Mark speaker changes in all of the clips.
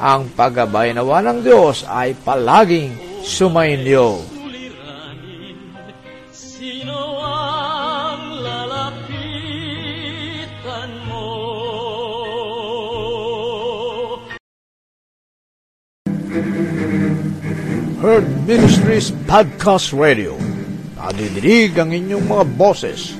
Speaker 1: Ang paggabay nawa ng Diyos ay palaging sumainyo.
Speaker 2: Sino ang lalapitan mo?
Speaker 1: Herd Ministries Podcast Radio. Nadidinig ang inyong mga boses.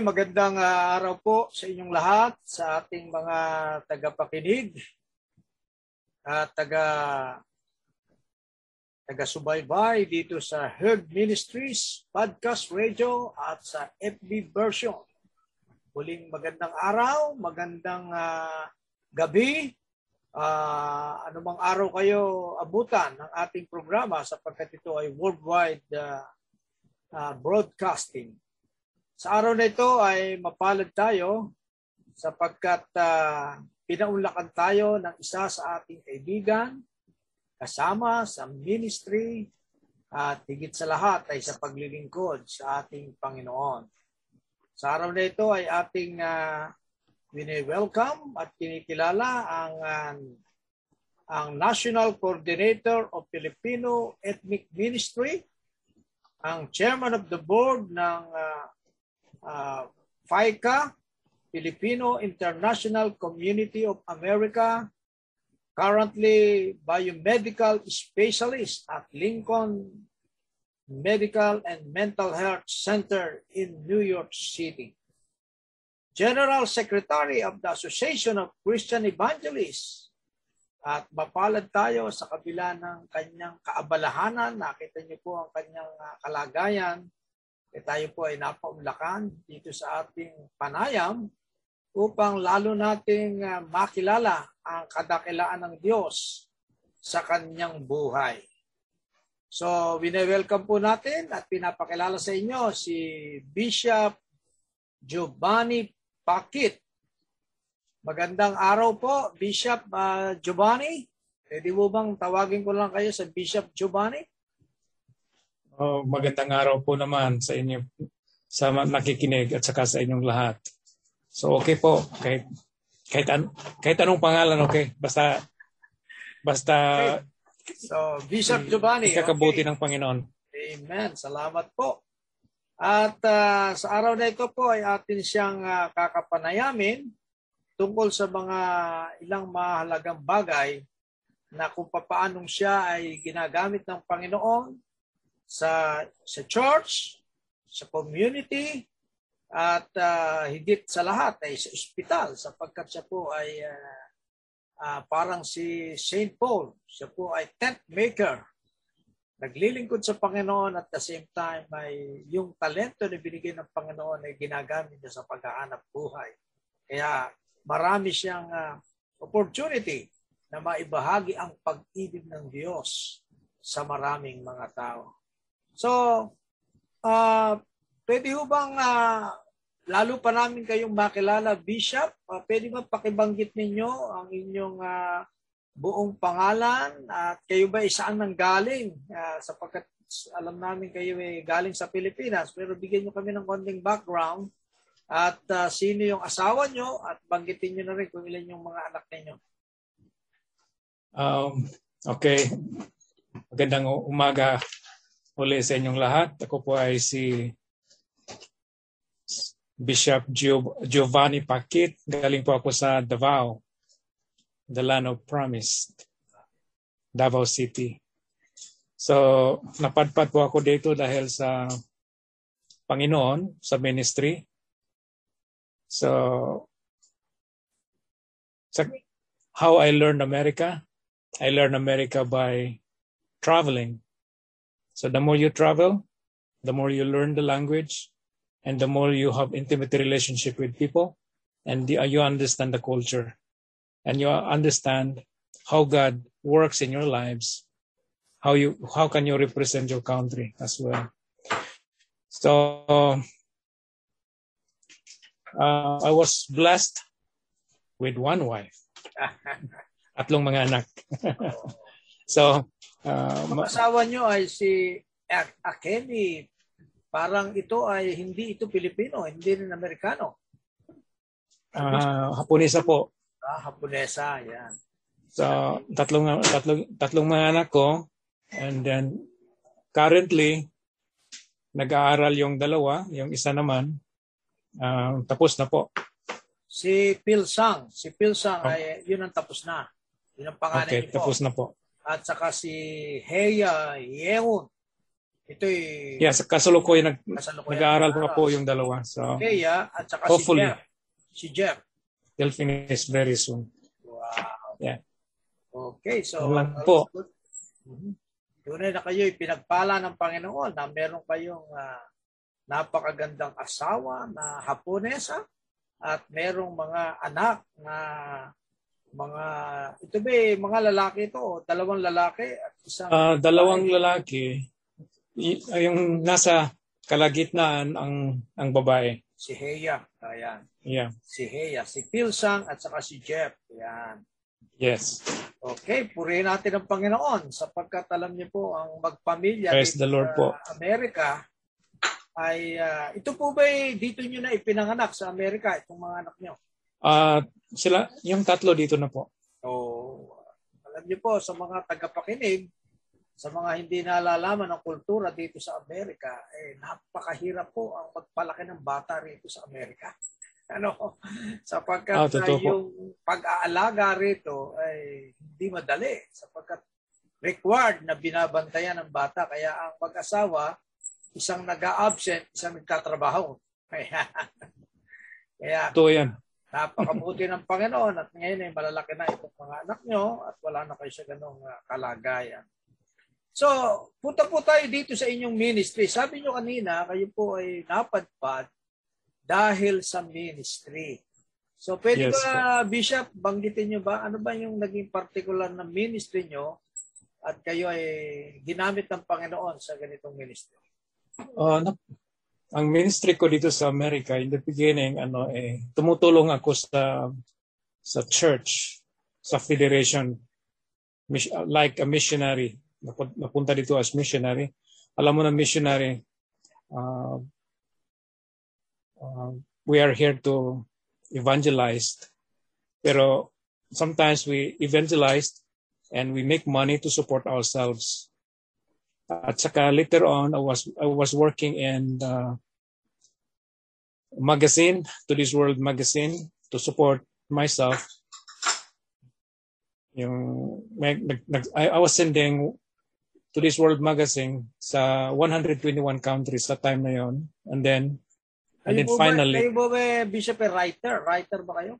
Speaker 1: Magandang ah, araw po sa inyong lahat, sa ating mga tagapakinig at taga taga-subaybay dito sa Herd Ministries, Podcast Radio at sa FB version. Muling magandang araw, magandang ah, gabi, Ah, anumang araw kayo abutan ng ating programa sapagkat ito ay worldwide ah, ah, broadcasting. Sa araw na ito ay mapalad tayo sapagkat uh, pinaunlakan tayo ng isa sa ating kaibigan kasama sa ministry at higit sa lahat ay sa paglilingkod sa ating Panginoon. Sa araw na ito ay ating uh, wini-welcome at kinikilala ang uh, ang National Coordinator of Filipino Ethnic Ministry, ang Chairman of the Board ng uh, uh, FICA, Filipino International Community of America, currently biomedical specialist at Lincoln Medical and Mental Health Center in New York City. General Secretary of the Association of Christian Evangelists. At mapalad tayo sa kabila ng kanyang kaabalahanan. Nakita niyo po ang kanyang uh, kalagayan eh, tayo po ay napaunlakan dito sa ating panayam upang lalo nating uh, makilala ang kadakilaan ng Diyos sa kanyang buhay. So, wine-welcome po natin at pinapakilala sa inyo si Bishop Giovanni Pakit. Magandang araw po, Bishop uh, Giovanni. Pwede mo bang tawagin ko lang kayo sa Bishop Giovanni?
Speaker 3: Oh, magandang araw po naman sa inyo sa nakikinig at saka sa inyong lahat. So okay po kahit kahit, an, kahit anong pangalan okay basta basta
Speaker 1: Okay. So, Bishop Giovanni.
Speaker 3: ikakabuti
Speaker 1: okay.
Speaker 3: ng Panginoon.
Speaker 1: Amen. Salamat po. At ah, sa araw na ito po ay atin siyang ah, kakapanayamin tungkol sa mga ilang mahalagang bagay na kung paanong siya ay ginagamit ng Panginoon sa sa church, sa community, at ah, higit sa lahat ay sa ospital sapagkat siya po ay ah, ah, parang si St. Paul. Siya po ay tent maker naglilingkod sa Panginoon at the same time ay yung talento na binigay ng Panginoon ay ginagamit niya sa paghahanap buhay. Kaya marami siyang ah, opportunity na maibahagi ang pag-ibig ng Diyos sa maraming mga tao. So, ah pwede ho bang ah, lalo pa namin kayong makilala, Bishop? Ah, pwede ba pakibanggit ninyo ang inyong ah, buong pangalan at kayo ba isaan nang galing Ah, sapagkat alam namin kayo ay galing sa Pilipinas pero bigyan nyo kami ng konting background at ah, sino yung asawa nyo at banggitin nyo na rin kung ilan yung mga anak ninyo.
Speaker 3: Um, okay. Magandang umaga uli sa inyong lahat. Ako po ay si Bishop Gio- Giovanni Pakit. Galing po ako sa Davao, the land of promise, Davao City. So, napadpad po ako dito dahil sa Panginoon, sa ministry. So, sa, how I learned America, I learned America by traveling. So the more you travel, the more you learn the language, and the more you have intimate relationship with people, and the, you understand the culture, and you understand how God works in your lives, how you how can you represent your country as well. So uh, I was blessed with one wife, tatlong mga anak. So uh, ma-
Speaker 1: asawa nyo ay si Akemi. Parang ito ay hindi ito Pilipino, hindi rin Amerikano.
Speaker 3: ah, Haponesa po.
Speaker 1: Ah, Haponesa, yan.
Speaker 3: So tatlong tatlong tatlong mga anak ko and then currently nag-aaral yung dalawa, yung isa naman ah, tapos na po.
Speaker 1: Si Pilsang. Si Pilsang
Speaker 3: Oh.
Speaker 1: ay yun ang tapos na. Yun ang pangalan
Speaker 3: Okay,
Speaker 1: niyo po.
Speaker 3: tapos na po.
Speaker 1: At saka si Heya Yeon. Ito'y
Speaker 3: Yes, kasalukuyan nag,
Speaker 1: kasalukuyan.
Speaker 3: nag-aaral pa po yung dalawa. So
Speaker 1: Heya at saka
Speaker 3: Hopefully.
Speaker 1: si Jeff. Si Jeff.
Speaker 3: they'll finish very soon.
Speaker 1: Wow.
Speaker 3: Yeah.
Speaker 1: Okay, so
Speaker 3: lang po.
Speaker 1: Mhm. Tunay na kayo'y pinagpala ng Panginoon na meron kayong ah, napakagandang asawa na Haponesa at merong mga anak na mga ito ba eh, mga lalaki ito o dalawang lalaki at isang
Speaker 3: Ah, dalawang lalaki, y- yung nasa kalagitnaan ang ang babae.
Speaker 1: si Heya ayan
Speaker 3: Yeah.
Speaker 1: si Heya si Pilsang at saka si Jeff ayan
Speaker 3: Yes.
Speaker 1: Okay, purihin natin ang Panginoon sapagkat alam niyo po ang magpamilya
Speaker 3: Praise the Lord po.
Speaker 1: Amerika ay ah, ito po ba dito niyo na ipinanganak sa Amerika itong mga anak niyo?
Speaker 3: Ah, sila yung tatlo dito na po.
Speaker 1: So, alam niyo po sa mga tagapakinig, sa mga hindi nalalaman ng kultura dito sa Amerika, eh napakahirap po ang pagpalaki ng bata rito sa Amerika. Ano? Sapagkat
Speaker 3: Ah, po.
Speaker 1: yung pag-aalaga rito ay hindi madali sapagkat required na binabantayan ng bata kaya ang mag-asawa isang nag-absent, isang nagtatrabaho. Kaya, kaya
Speaker 3: Ito yan.
Speaker 1: Napakabuti ng Panginoon at ngayon ay malalaki na itong mga anak nyo at wala na kayo sa ganong ah, kalagayan. So, punta po tayo dito sa inyong ministry. Sabi nyo kanina, kayo po ay napadpad dahil sa ministry. So, pwede
Speaker 3: Yes,
Speaker 1: ba, Bishop, banggitin nyo ba, ano ba yung naging particular na ministry nyo at kayo ay ginamit ng Panginoon sa ganitong ministry?
Speaker 3: Uh, ang ministry ko dito sa Amerika, in the beginning, ano, eh, tumutulong ako sa sa church, sa federation, like a missionary. Napu- Napunta dito as missionary. Alam mo na missionary, uh, uh, we are here to evangelize. Pero sometimes we evangelize and we make money to support ourselves. At saka later on, I was I was working in the magazine, to this world magazine, to support myself. Yung, nag, nag, I, I was sending to this world magazine sa 121 countries sa time na yon. And then, and then
Speaker 1: Kayo ba-
Speaker 3: finally,
Speaker 1: kayo po ba, Bishop, eh, writer? Writer ba kayo?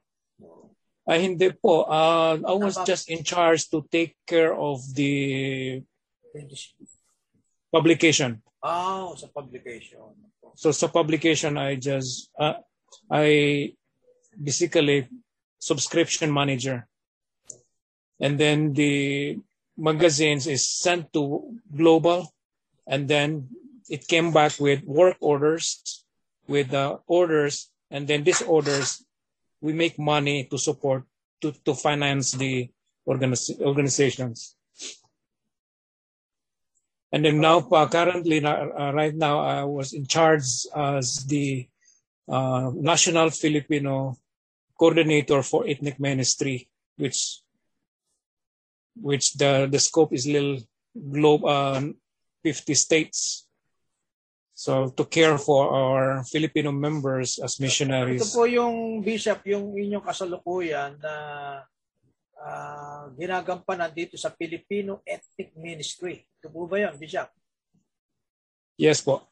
Speaker 3: ay hindi po, uh, I was
Speaker 1: Tama.
Speaker 3: just in charge to take care of the publication.
Speaker 1: Oh, sa publication.
Speaker 3: So sa publication, I just, uh, I basically subscription manager. And then the magazines is sent to global and then it came back with work orders with the orders and then these orders we make money to support to, to finance the organiz- organizations and then now pa, currently uh, right now I was in charge as the uh, national Filipino coordinator for ethnic ministry which which the the scope is little globe uh, 50 states. So to care for our Filipino members as
Speaker 1: Ito
Speaker 3: missionaries.
Speaker 1: po yung Bishop, yung inyong kasalukuyan na ah, ginagampanan dito sa Filipino Ethnic Ministry. Ito po ba yun, Bishop?
Speaker 3: yes po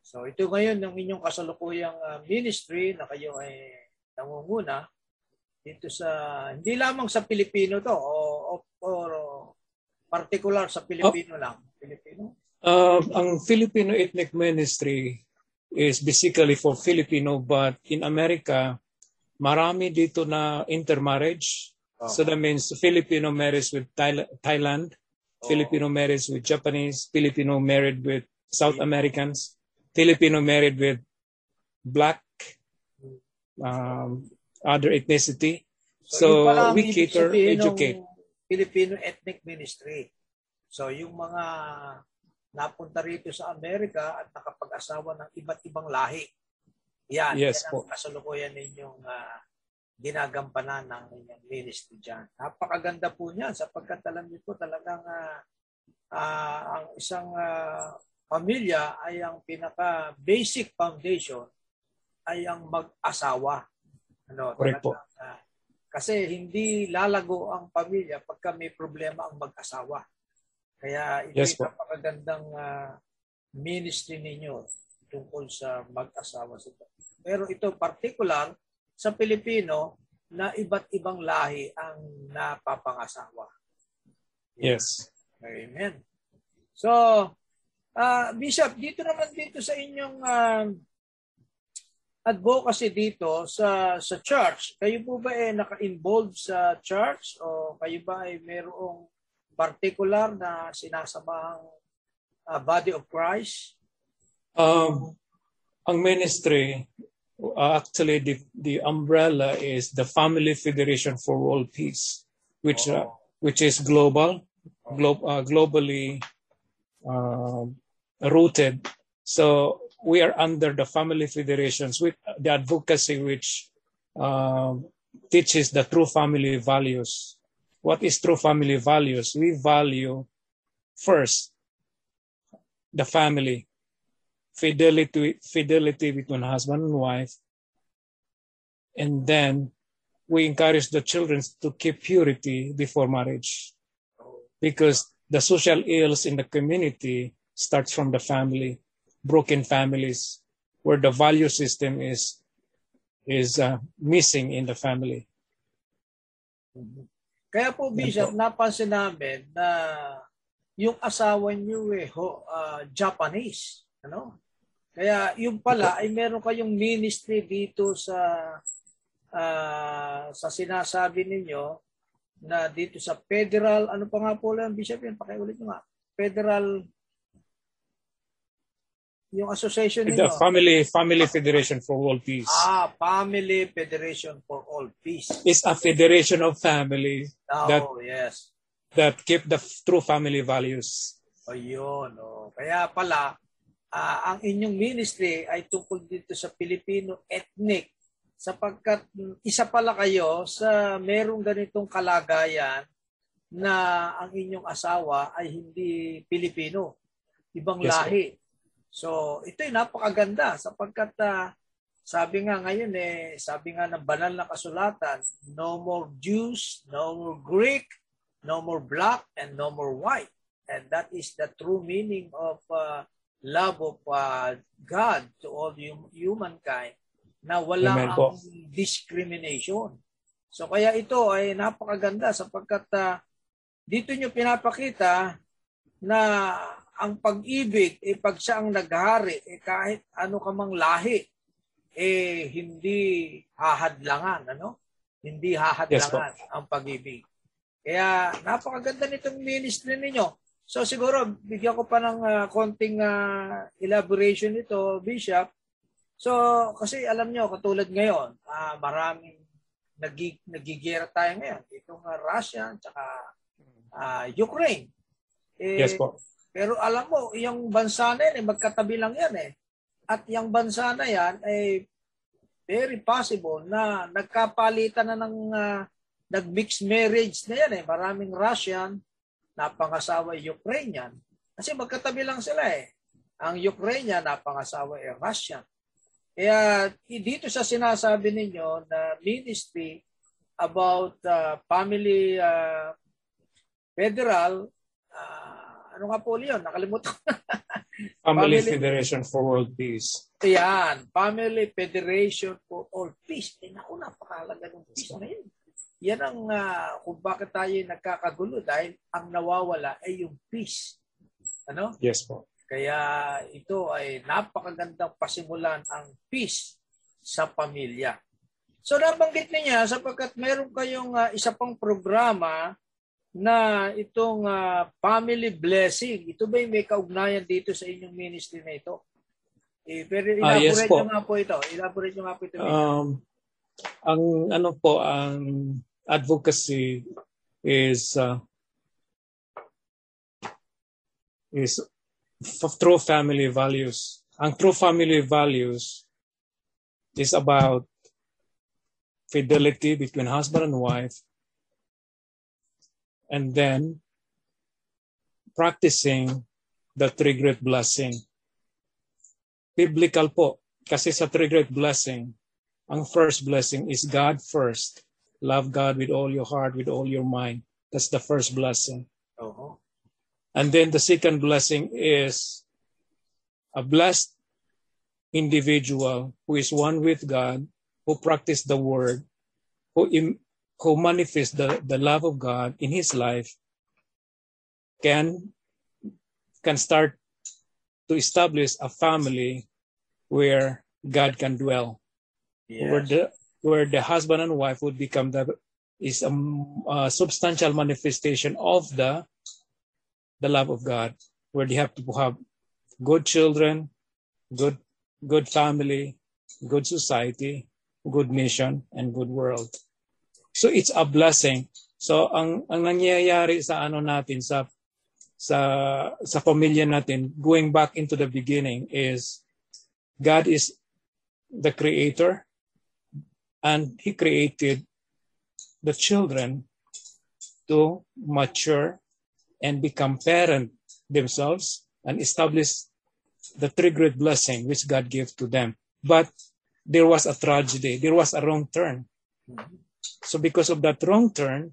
Speaker 1: So ito ngayon yung inyong kasalukuyang ah, ministry na kayo ay nangunguna dito sa hindi lamang sa Pilipino to o, o, or particular sa Pilipino lang. Pilipino?
Speaker 3: Uh, ang Filipino ethnic ministry is basically for Filipino but in America marami dito na intermarriage. So that means Filipino marriage with Thai- Thailand Filipino marriage with Japanese Filipino married with South Americans Filipino married with black um, other ethnicity. So,
Speaker 1: ang
Speaker 3: we cater educate.
Speaker 1: Filipino Ethnic Ministry. So yung mga napunta rito sa Amerika at nakapag-asawa ng iba't ibang lahi. Yan,
Speaker 3: Yes
Speaker 1: yan
Speaker 3: po.
Speaker 1: ang kasalukuyan ninyong ah, ginagampanan ng inyong ministry dyan. Napakaganda po niyan sapagkat alam niyo po talagang ah, ah, ang isang ah, pamilya ay ang pinaka basic foundation ay ang mag-asawa. Ano,
Speaker 3: Correct po.
Speaker 1: ah, kasi hindi lalago ang pamilya pagka may problema ang mag-asawa. Kaya ito
Speaker 3: Yes
Speaker 1: napakagandang ah, ministry ninyo tungkol sa mag-asawa. Pero ito particular sa Pilipino na iba't ibang lahi ang napapangasawa.
Speaker 3: yes
Speaker 1: Amen. So, ah Bishop, dito naman dito sa inyong ah, advocacy dito sa sa church, kayo po ba eh naka-involved sa church o kayo ba ay mayroong particular na sinasamahang ah, body of Christ?
Speaker 3: Um, ang ministry, uh, actually, the, the umbrella is the Family Federation for World Peace, which uh, which is global, glo- uh, globally um rooted. So we are under the Family Federations with the advocacy which um teaches the true family values. What is true family values? We value first the family fidelity fidelity between husband and wife. And then we encourage the children to keep purity before marriage. Because the social ills in the community starts from the family broken families where the value system is is uh, missing in the family.
Speaker 1: Kaya po, Bishop, napansin namin na yung asawa niyo eh, ho, ah, Japanese. Ano? Kaya yung pala ay meron kayong ministry dito sa ah, sa sinasabi ninyo na dito sa federal, ano pa nga po lang, Bishop yun, pakiulit nyo nga, federal, yung association
Speaker 3: The
Speaker 1: ninyo.
Speaker 3: Family Family Federation for World Peace
Speaker 1: Ah, Family Federation for All Peace.
Speaker 3: is a federation of families
Speaker 1: Oh,
Speaker 3: That-
Speaker 1: yes.
Speaker 3: that keep the true family values.
Speaker 1: Ayun. Oh. Kaya pala, ah, ang inyong ministry ay tungkol dito sa Filipino ethnic sapagkat isa pala kayo sa merong ganitong kalagayan na ang inyong asawa ay hindi Pilipino, ibang
Speaker 3: Yes,
Speaker 1: lahi. So, ito'y napakaganda sapagkat ah, sabi nga ngayon eh, sabi nga ng banal na kasulatan, no more Jews, no more Greek, no more black, and no more white. And that is the true meaning of uh, love of uh, God to all hum- humankind na wala
Speaker 3: Amen po.
Speaker 1: ang discrimination. So kaya ito ay napakaganda sapagkat uh, dito nyo pinapakita na ang pag-ibig eh pag siya ang naghari eh kahit ano ka mang lahi eh hindi hahadlangan ano hindi hahadlangan ang pag-ibig kaya napakaganda nitong ministry ninyo so siguro bigyan ko pa ng ah, konting ah, elaboration nito bishop so kasi alam nyo katulad ngayon ah, maraming nagig nagigera tayo ngayon itong uh, Russia at ah, Ukraine eh,
Speaker 3: Yes po.
Speaker 1: pero alam mo, yung bansa na yan, eh, magkatabi lang yan eh. At yung bansa na yan, ay very possible na nagkapalitan na ng uh, nag-mixed marriage na yan eh. Maraming Russian, napangasawa Ukrainian. Kasi magkatabi lang sila eh. Ang Ukrainian, napangasawa eh Russian. Kaya dito sa sinasabi ninyo na ministry about uh, family uh, federal, ah, ano nga po yun? Nakalimutan.
Speaker 3: Family,
Speaker 1: Family-
Speaker 3: Federation for World Peace.
Speaker 1: Yan, Family Federation for All Peace. Eh, naku, napakalaga ng peace na yun. Yan ang ah, kung bakit tayo nagkakagulo dahil ang nawawala ay yung peace. Ano?
Speaker 3: Yes po.
Speaker 1: Kaya ito ay napakagandang pasimulan ang peace sa pamilya. So nabanggit niya sapagkat meron kayong ah, isa pang programa na itong ah, family blessing. Ito ba may kaugnayan dito sa inyong ministry na ito? Eh, pero
Speaker 3: yes
Speaker 1: elaborate
Speaker 3: po.
Speaker 1: nyo nga po ito. Elaborate nyo nga po ito.
Speaker 3: Um, ang ano po, ang advocacy is uh, is f- true family values. Ang true family values is about fidelity between husband and wife, and then practicing the three great blessing. Biblical po, kasi sa three great blessing, ang first blessing is God first. Love God with all your heart, with all your mind. That's the first blessing.
Speaker 1: Oo.
Speaker 3: And then the second blessing is a blessed individual who is one with God, who practice the word, who, im- who manifests the, the love of God in his life, can, can start to establish a family where God can dwell where the where the husband and wife would become the is a, a substantial manifestation of the the love of God, where they have to have good children, good good family, good society, good mission, and good world. So it's a blessing. So ang ang nangyayari sa ano natin sa sa sa pamilya natin going back into the beginning is God is the creator and he created the children to mature and become parent themselves and establish the three great blessing which God gave to them. But there was a tragedy. There was a wrong turn. So because of that wrong turn,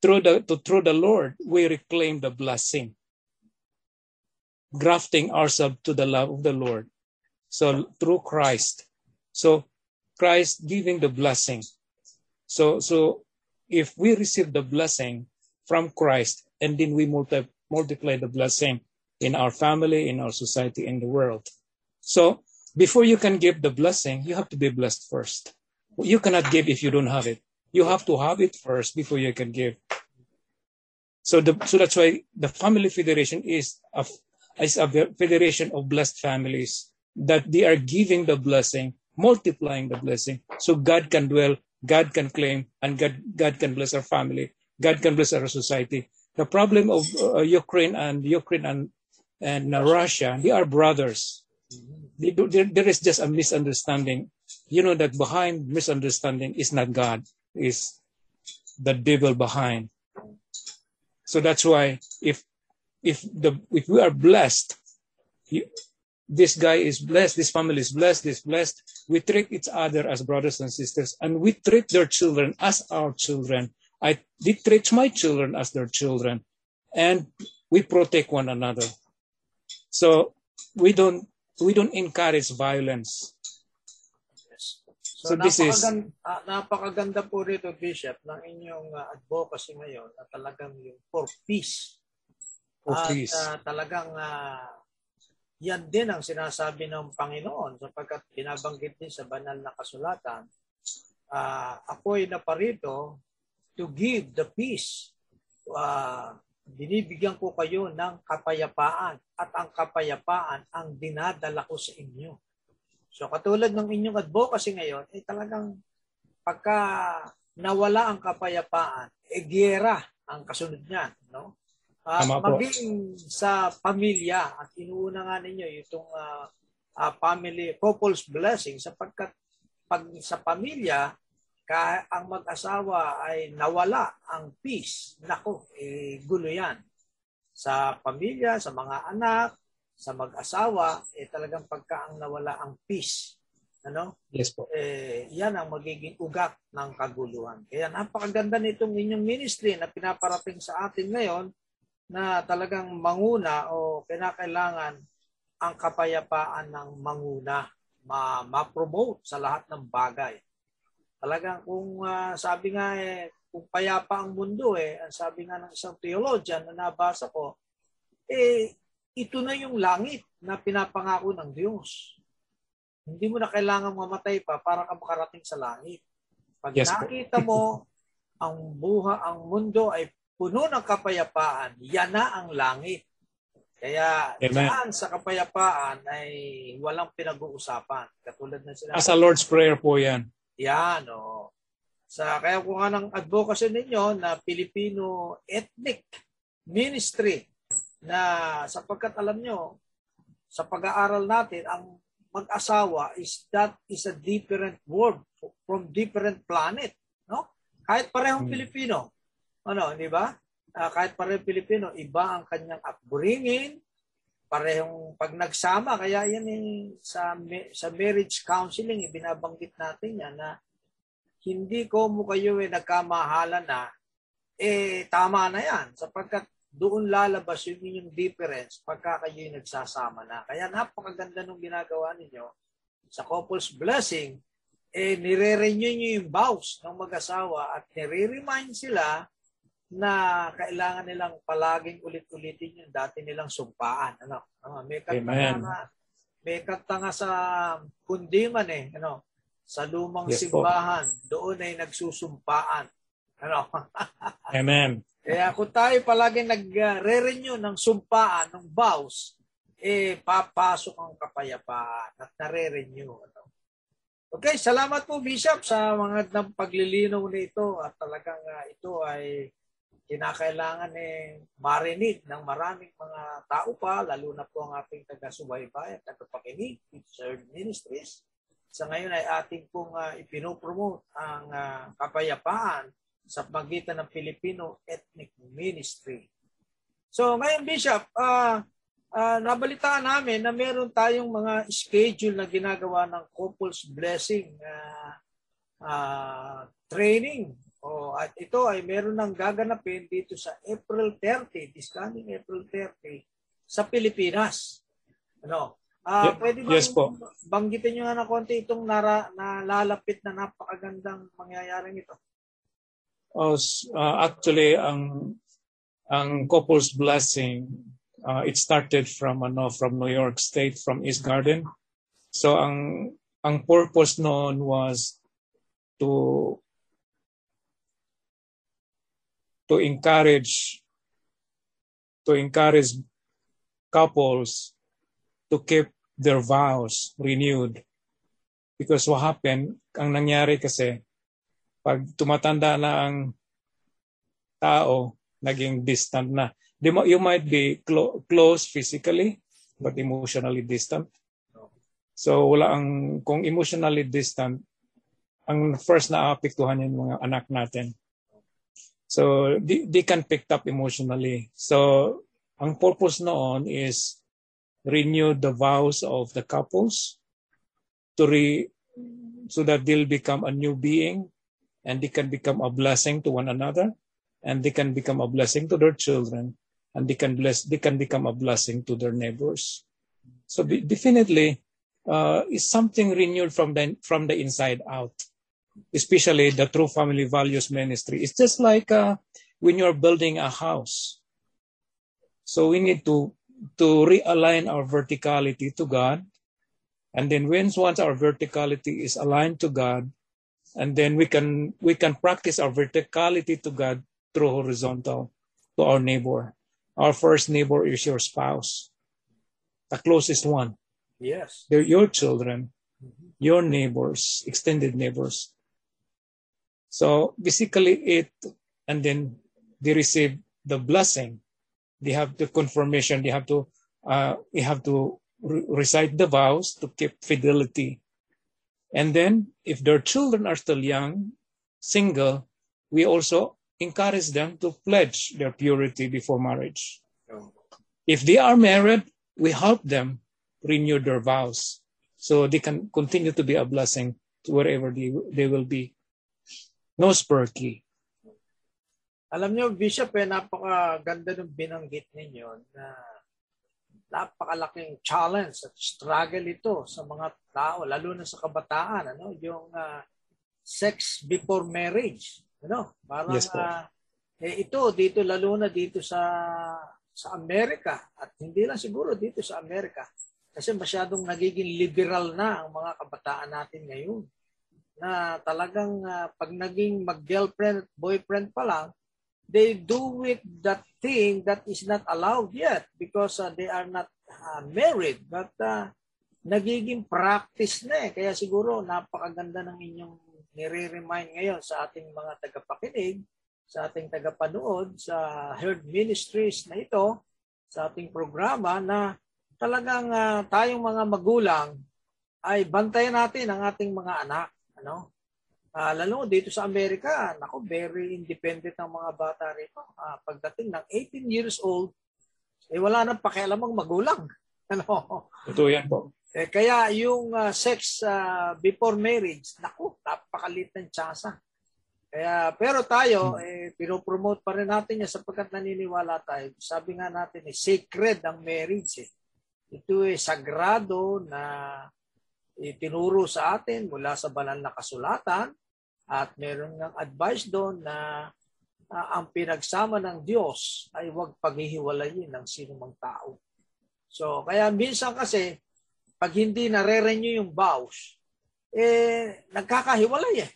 Speaker 3: through the to, through the Lord, we reclaim the blessing, grafting ourselves to the love of the Lord. So through Christ. So Christ giving the blessing. So so if we receive the blessing from Christ and then we multi- multiply the blessing in our family, in our society, in the world. So before you can give the blessing, you have to be blessed first. You cannot give if you don't have it. You have to have it first before you can give. So the so that's why the family federation is a is a federation of blessed families that they are giving the blessing, multiplying the blessing, so God can dwell, God can claim, and God God can bless our family, God can bless our society. The problem of uh, Ukraine and Ukraine and and uh, Russia, they are brothers. They do, there, there is just a misunderstanding. You know that behind misunderstanding is not God, is the devil behind. So that's why if if the if we are blessed, this guy is blessed, this family is blessed, this blessed. We treat each other as brothers and sisters, and we treat their children as our children. I they treat my children as their children, and we protect one another. So we don't we don't encourage violence.
Speaker 1: So,
Speaker 3: So this is-
Speaker 1: ah, napakaganda po rito, Bishop, ng inyong ah, advocacy ngayon talagang yung for peace.
Speaker 3: For
Speaker 1: At
Speaker 3: peace.
Speaker 1: ah, talagang ah, yan din ang sinasabi ng Panginoon sapagkat binabanggit din sa banal na kasulatan. Ah, ako'y naparito to give the peace. Ah, binibigyan ko kayo ng kapayapaan at ang kapayapaan ang dinadala ko sa inyo. So katulad ng inyong advocacy ngayon, eh talagang pagka nawala ang kapayapaan, eh giyera ang kasunod niyan, no?
Speaker 3: Tama po.
Speaker 1: maging sa pamilya at inuuna nga ninyo itong ah, ah, family couples blessing sapagkat pag sa pamilya ka ang mag-asawa ay nawala ang peace, nako, eh gulo yan. Sa pamilya, sa mga anak, sa mag-asawa, eh talagang pagka ang nawala ang peace, ano?
Speaker 3: Yes po.
Speaker 1: eh, yan ang magiging ugat ng kaguluhan. Kaya napakaganda nitong inyong ministry na pinaparating sa atin ngayon na talagang manguna o kinakailangan ang kapayapaan ng manguna, ma- ma-promote sa lahat ng bagay. Talagang kung ah, sabi nga eh, kung payapa ang mundo eh, ang sabi nga ng isang theologian na nabasa ko, eh, ito na yung langit na pinapangako ng Diyos. Hindi mo na kailangan mamatay pa para ka makarating sa langit. Pag
Speaker 3: Yes
Speaker 1: nakita mo ang buha, ang mundo ay puno ng kapayapaan, yan na ang langit. Kaya
Speaker 3: Amen.
Speaker 1: dyan sa kapayapaan ay walang pinag-uusapan. Katulad ng sinabi.
Speaker 3: As a Lord's Prayer po yan.
Speaker 1: Yan, o. Sa, kaya kung nga ng advocacy ninyo na Filipino ethnic ministry na sapagkat alam nyo, sa pag-aaral natin, ang mag-asawa is that is a different world from different planet. No? Kahit parehong
Speaker 3: Hmm.
Speaker 1: Pilipino. Ano, di ba? Ah, kahit parehong Pilipino, iba ang kanyang upbringing, parehong pag nagsama, kaya yan yung sa, sa marriage counseling, ibinabanggit natin yan na hindi ko mo kayo eh, nagkamahalan na, eh tama na yan. Sapagkat doon lalabas yung inyong difference pagka kayo nagsasama na. Kaya napakaganda nung ginagawa ninyo sa couple's blessing, eh nire-renew nyo yung vows ng mag-asawa at nire-remind sila na kailangan nilang palaging ulit-ulitin yung dati nilang sumpaan. Ano? Ah, may kanta nga, may kanta nga sa kundiman eh, ano? Sa lumang
Speaker 3: Yes po.
Speaker 1: simbahan, doon ay nagsusumpaan. Ano?
Speaker 3: Amen.
Speaker 1: Kaya kung tayo palagi nagre-renew ng sumpaan, ng vows, eh papasok ang kapayapaan at nare-renew. Ano? Okay, salamat po Bishop sa mga ng paglilinaw nito at talagang ah, ito ay kinakailangan eh marinig ng maraming mga tao pa, lalo na po ang ating taga-subaybay at tagapakinig, Third Ministries. Sa ngayon ay ating pong uh, ipinopromote ang ah, kapayapaan sa pagitan ng Filipino Ethnic Ministry. So ngayon Bishop, ah ah, nabalitaan namin na meron tayong mga schedule na ginagawa ng couples blessing ah, ah, training. O, at ito ay meron nang gaganapin dito sa April 30, this coming April 30 sa Pilipinas. Ano? Ah,
Speaker 3: Ye-
Speaker 1: pwede bang
Speaker 3: yes po.
Speaker 1: banggitin niyo nga ng konti itong nara, nalalapit na napakagandang mangyayaring ito?
Speaker 3: Oh, uh, actually, ang ang couple's blessing, uh, it started from ano from New York State, from East Garden. So ang ang purpose noon was to to encourage to encourage couples to keep their vows renewed. Because what happened, ang nangyari kasi, pag tumatanda na ang tao, naging distant na. You might be clo- close physically, but emotionally distant. So wala ang, kung emotionally distant, ang first na apektuhan yung mga anak natin. So they, they can pick up emotionally. So ang purpose noon is renew the vows of the couples to re, so that they'll become a new being and they can become a blessing to one another and they can become a blessing to their children and they can bless they can become a blessing to their neighbors so definitely uh, is something renewed from the from the inside out especially the true family values ministry. It's just like uh, when you're building a house. So we need to to realign our verticality to god. And then once once our verticality is aligned to god and then we can we can practice our verticality to god through horizontal to our neighbor. Our first neighbor is your spouse the closest one.
Speaker 1: Yes.
Speaker 3: they're your children your neighbors extended neighbors so basically it and then they receive the blessing. They have the confirmation. They have to uh, they have to re- recite the vows to keep fidelity. And then if their children are still young single we also encourage them to pledge their purity before marriage. If they are married we help them renew their vows so they can continue to be a blessing to wherever they, they will be no spurky
Speaker 1: Alam niyo, Bishop, eh, napakaganda ng binanggit ninyo na napakalaking challenge at struggle ito sa mga tao, lalo na sa kabataan, ano, yung ah, sex before marriage. Ano? Parang
Speaker 3: Yes
Speaker 1: ah, eh, ito dito lalo na dito sa sa Amerika at hindi lang siguro dito sa Amerika kasi masyadong nagiging liberal na ang mga kabataan natin ngayon na talagang ah, pag naging mag-girlfriend boyfriend pa lang they do with that thing that is not allowed yet because uh, they are not uh, married. But uh, nagiging practice na eh. Kaya siguro napakaganda ng inyong nire-remind ngayon sa ating mga tagapakinig sa ating tagapanood sa Herd Ministries na ito sa ating programa na talagang ah, tayong mga magulang ay bantayan natin ang ating mga anak ano Ah, lalo dito sa Amerika, nako very independent ang mga bata rito. Ah, pagdating ng 18 years old, eh wala nang pakialam ang magulang. Ano?
Speaker 3: ito yan po
Speaker 1: Eh, kaya yung ah, sex ah, before marriage, nako, napakalit ng tsansa. Kaya, pero tayo, eh, pinopromote pa rin natin yan sapagkat naniniwala tayo. Sabi nga natin, eh, sacred ang marriage. Eh. Ito ay sagrado na itinuro sa atin mula sa banal na kasulatan at meron ng advice doon na ah, ang pinagsama ng Diyos ay huwag paghihiwalayin ng sinumang tao. So, kaya minsan kasi, pag hindi nare-renew yung vows, eh, nagkakahiwalay eh.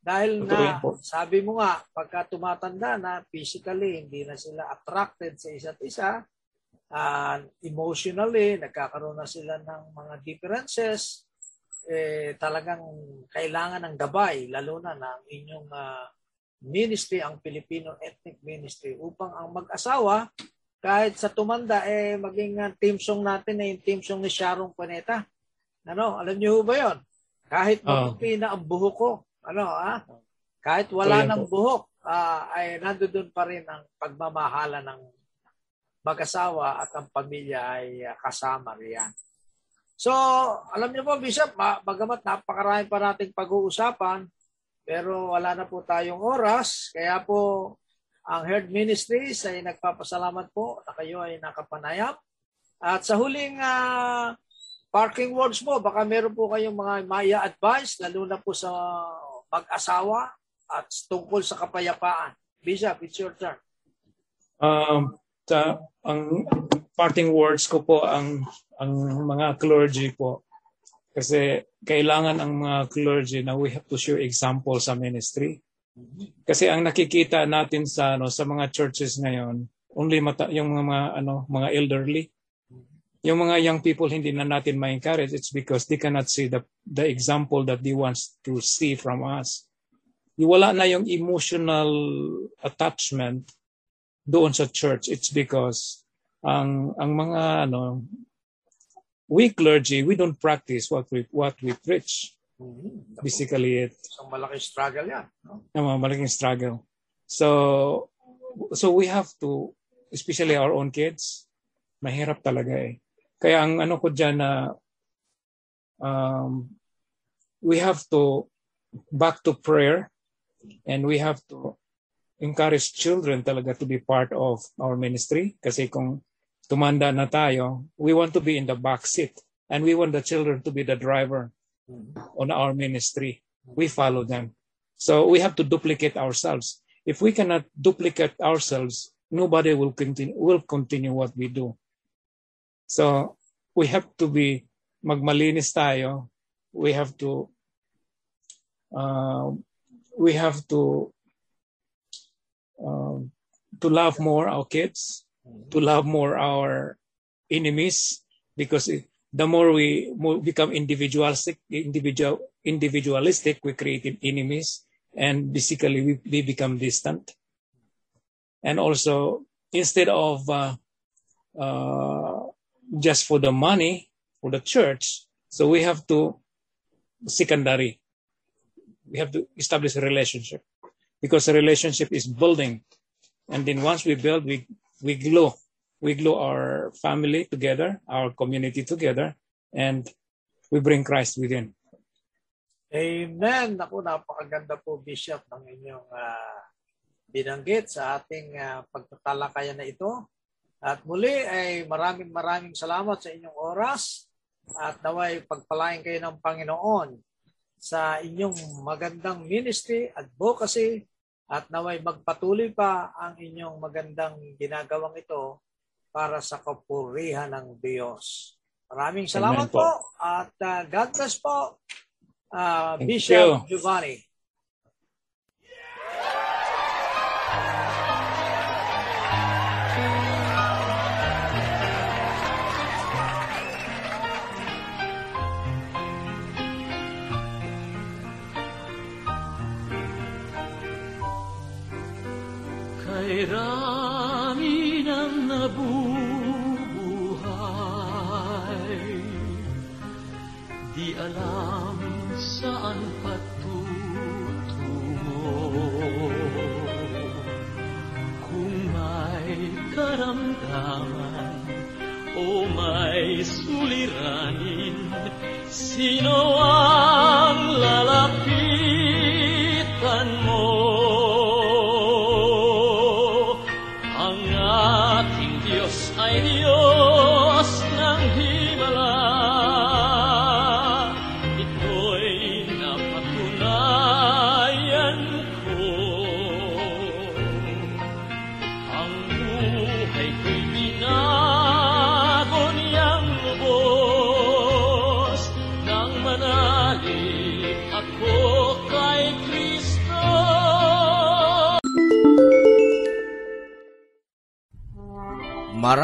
Speaker 1: Dahil na, sabi mo nga, pagka tumatanda na physically, hindi na sila attracted sa isa't isa, ah, emotionally, nagkakaroon na sila ng mga differences, eh, talagang kailangan ng gabay, lalo na ng inyong ah, ministry, ang Filipino Ethnic Ministry, upang ang mag-asawa, kahit sa tumanda, eh, maging ah, team song natin na yung team song ni Sharon Cuneta. Ano, alam niyo ba yun? Kahit maputi na ang buhok ko, ano, ah, kahit wala
Speaker 3: So,
Speaker 1: ng buhok, ah, ay nandoon pa rin ang pagmamahala ng mag-asawa at ang pamilya ay ah, kasama riyan. So, alam niyo po, Bishop, ma- bagamat napakarami pa nating pag-uusapan, pero wala na po tayong oras. Kaya po, ang Herd Ministries ay nagpapasalamat po na kayo ay nakapanayam. At sa huling ah, parking words mo, baka meron po kayong mga maya advice, lalo na po sa mag-asawa at tungkol sa kapayapaan. Bishop, it's your turn.
Speaker 3: Um, sa, ang parting words ko po ang ang mga clergy po kasi kailangan ang mga clergy na we have to show example sa ministry Kasi ang nakikita natin sa ano sa mga churches ngayon, only mata, yung mga ano mga elderly, yung mga young people hindi na natin ma-encourage. It's because they cannot see the the example that they want to see from us. Wala na yung emotional attachment doon sa church. It's because ang ang mga ano we clergy we don't practice what we what we preach.
Speaker 1: Mhm.
Speaker 3: Basically it.
Speaker 1: Isang malaking struggle yan. No?
Speaker 3: malaking struggle. So, so we have to, especially our own kids, mahirap talaga eh. Kaya ang ano ko dyan na um, we have to back to prayer and we have to encourage children talaga to be part of our ministry kasi kung tumanda na tayo, we want to be in the back seat and we want the children to be the driver on our ministry. We follow them. So we have to duplicate ourselves. If we cannot duplicate ourselves, nobody will continue will continue what we do. So we have to be magmalinis tayo. We have to uh, we have to um, to love more our kids, to love more our enemies, because the more we become individualistic, individual individualistic, we create enemies, and basically we, we become distant. And also, instead of uh, uh, just for the money for the church, so we have to secondary. We have to establish a relationship because a relationship is building, and then once we build, we we glow we glue our family together, our community together, and we bring Christ within.
Speaker 1: Amen. Ako, napakaganda po, Bishop, ng inyong ah, binanggit sa ating ah, pagtatalakayan na ito. At muli ay maraming maraming salamat sa inyong oras at naway pagpalain kayo ng Panginoon sa inyong magandang ministry, advocacy, at naway magpatuloy pa ang inyong magandang ginagawang ito para sa kapurihan ng Diyos. Maraming salamat
Speaker 3: Amen po.
Speaker 1: po. at ah, God bless po, ah,
Speaker 3: Thank
Speaker 1: Bishop
Speaker 3: you.
Speaker 1: Giovanni.
Speaker 2: Sino ang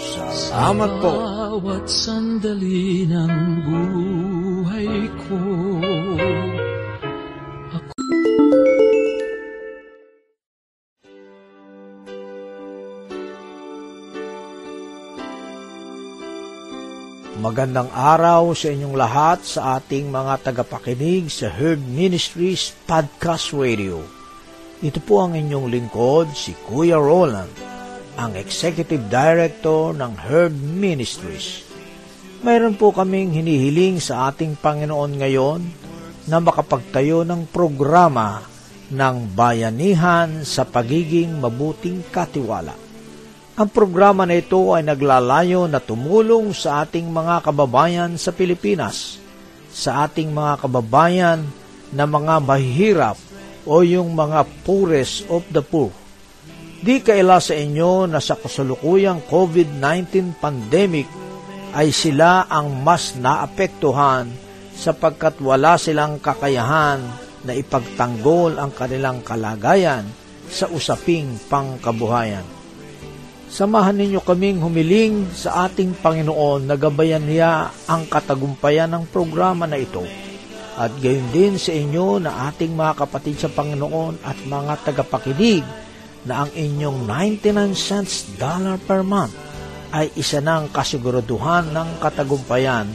Speaker 1: Salamat po.
Speaker 2: Bawat sandali ng buhay ko.
Speaker 1: Magandang araw sa inyong lahat sa ating mga tagapakinig sa Herd Ministries Podcast Radio. Ito po ang inyong lingkod, si Kuya Roland, ang Executive Director ng Herd Ministries. Mayroon po kaming hinihiling sa ating Panginoon ngayon na makapagtayo ng programa
Speaker 4: ng bayanihan sa pagiging mabuting katiwala. Ang programa na ito ay naglalayo na tumulong sa ating mga kababayan sa Pilipinas, sa ating mga kababayan na mga mahihirap o yung mga poorest of the poor. Di kaila sa inyo na sa kasalukuyang COVID-19 pandemic ay sila ang mas naapektuhan sapagkat wala silang kakayahan na ipagtanggol ang kanilang kalagayan sa usaping pangkabuhayan. Samahan ninyo kaming humiling sa ating Panginoon na gabayan niya ang katagumpayan ng programa na ito. At gayon din sa inyo na ating mga kapatid sa Panginoon at mga tagapakinig na ang inyong 99 cents dollar per month ay isa ng kasiguraduhan ng katagumpayan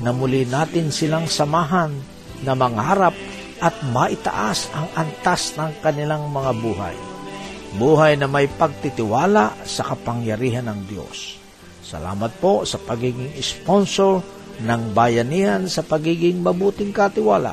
Speaker 4: na muli natin silang samahan na mangarap at maitaas ang antas ng kanilang mga buhay buhay na may pagtitiwala sa kapangyarihan ng Diyos. Salamat po sa pagiging sponsor ng bayanihan sa pagiging mabuting katiwala.